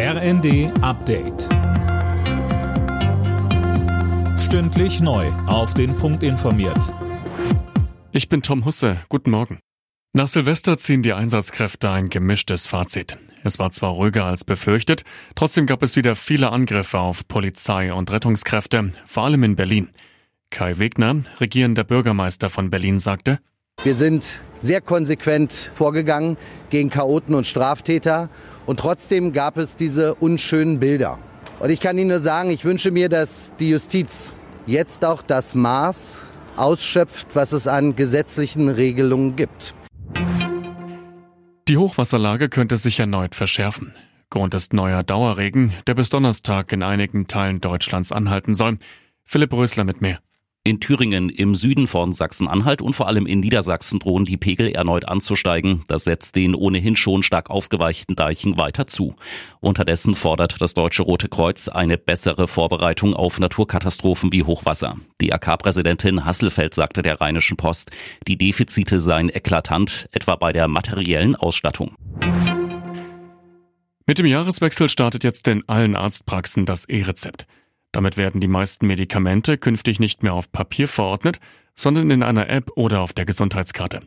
RND Update. Stündlich neu. Auf den Punkt informiert. Ich bin Tom Husse. Guten Morgen. Nach Silvester ziehen die Einsatzkräfte ein gemischtes Fazit. Es war zwar ruhiger als befürchtet, trotzdem gab es wieder viele Angriffe auf Polizei und Rettungskräfte, vor allem in Berlin. Kai Wegner, regierender Bürgermeister von Berlin, sagte, wir sind sehr konsequent vorgegangen gegen Chaoten und Straftäter und trotzdem gab es diese unschönen Bilder. Und ich kann Ihnen nur sagen, ich wünsche mir, dass die Justiz jetzt auch das Maß ausschöpft, was es an gesetzlichen Regelungen gibt. Die Hochwasserlage könnte sich erneut verschärfen. Grund ist neuer Dauerregen, der bis Donnerstag in einigen Teilen Deutschlands anhalten soll. Philipp Rösler mit mehr. In Thüringen, im Süden von Sachsen-Anhalt und vor allem in Niedersachsen drohen die Pegel erneut anzusteigen. Das setzt den ohnehin schon stark aufgeweichten Deichen weiter zu. Unterdessen fordert das Deutsche Rote Kreuz eine bessere Vorbereitung auf Naturkatastrophen wie Hochwasser. Die AK-Präsidentin Hasselfeld sagte der Rheinischen Post, die Defizite seien eklatant, etwa bei der materiellen Ausstattung. Mit dem Jahreswechsel startet jetzt in allen Arztpraxen das E-Rezept. Damit werden die meisten Medikamente künftig nicht mehr auf Papier verordnet, sondern in einer App oder auf der Gesundheitskarte.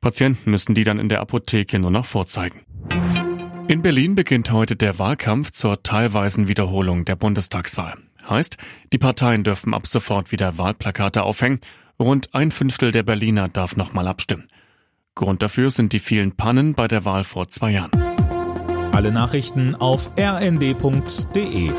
Patienten müssen die dann in der Apotheke nur noch vorzeigen. In Berlin beginnt heute der Wahlkampf zur teilweisen Wiederholung der Bundestagswahl. Heißt, die Parteien dürfen ab sofort wieder Wahlplakate aufhängen. Rund ein Fünftel der Berliner darf nochmal abstimmen. Grund dafür sind die vielen Pannen bei der Wahl vor zwei Jahren. Alle Nachrichten auf rnd.de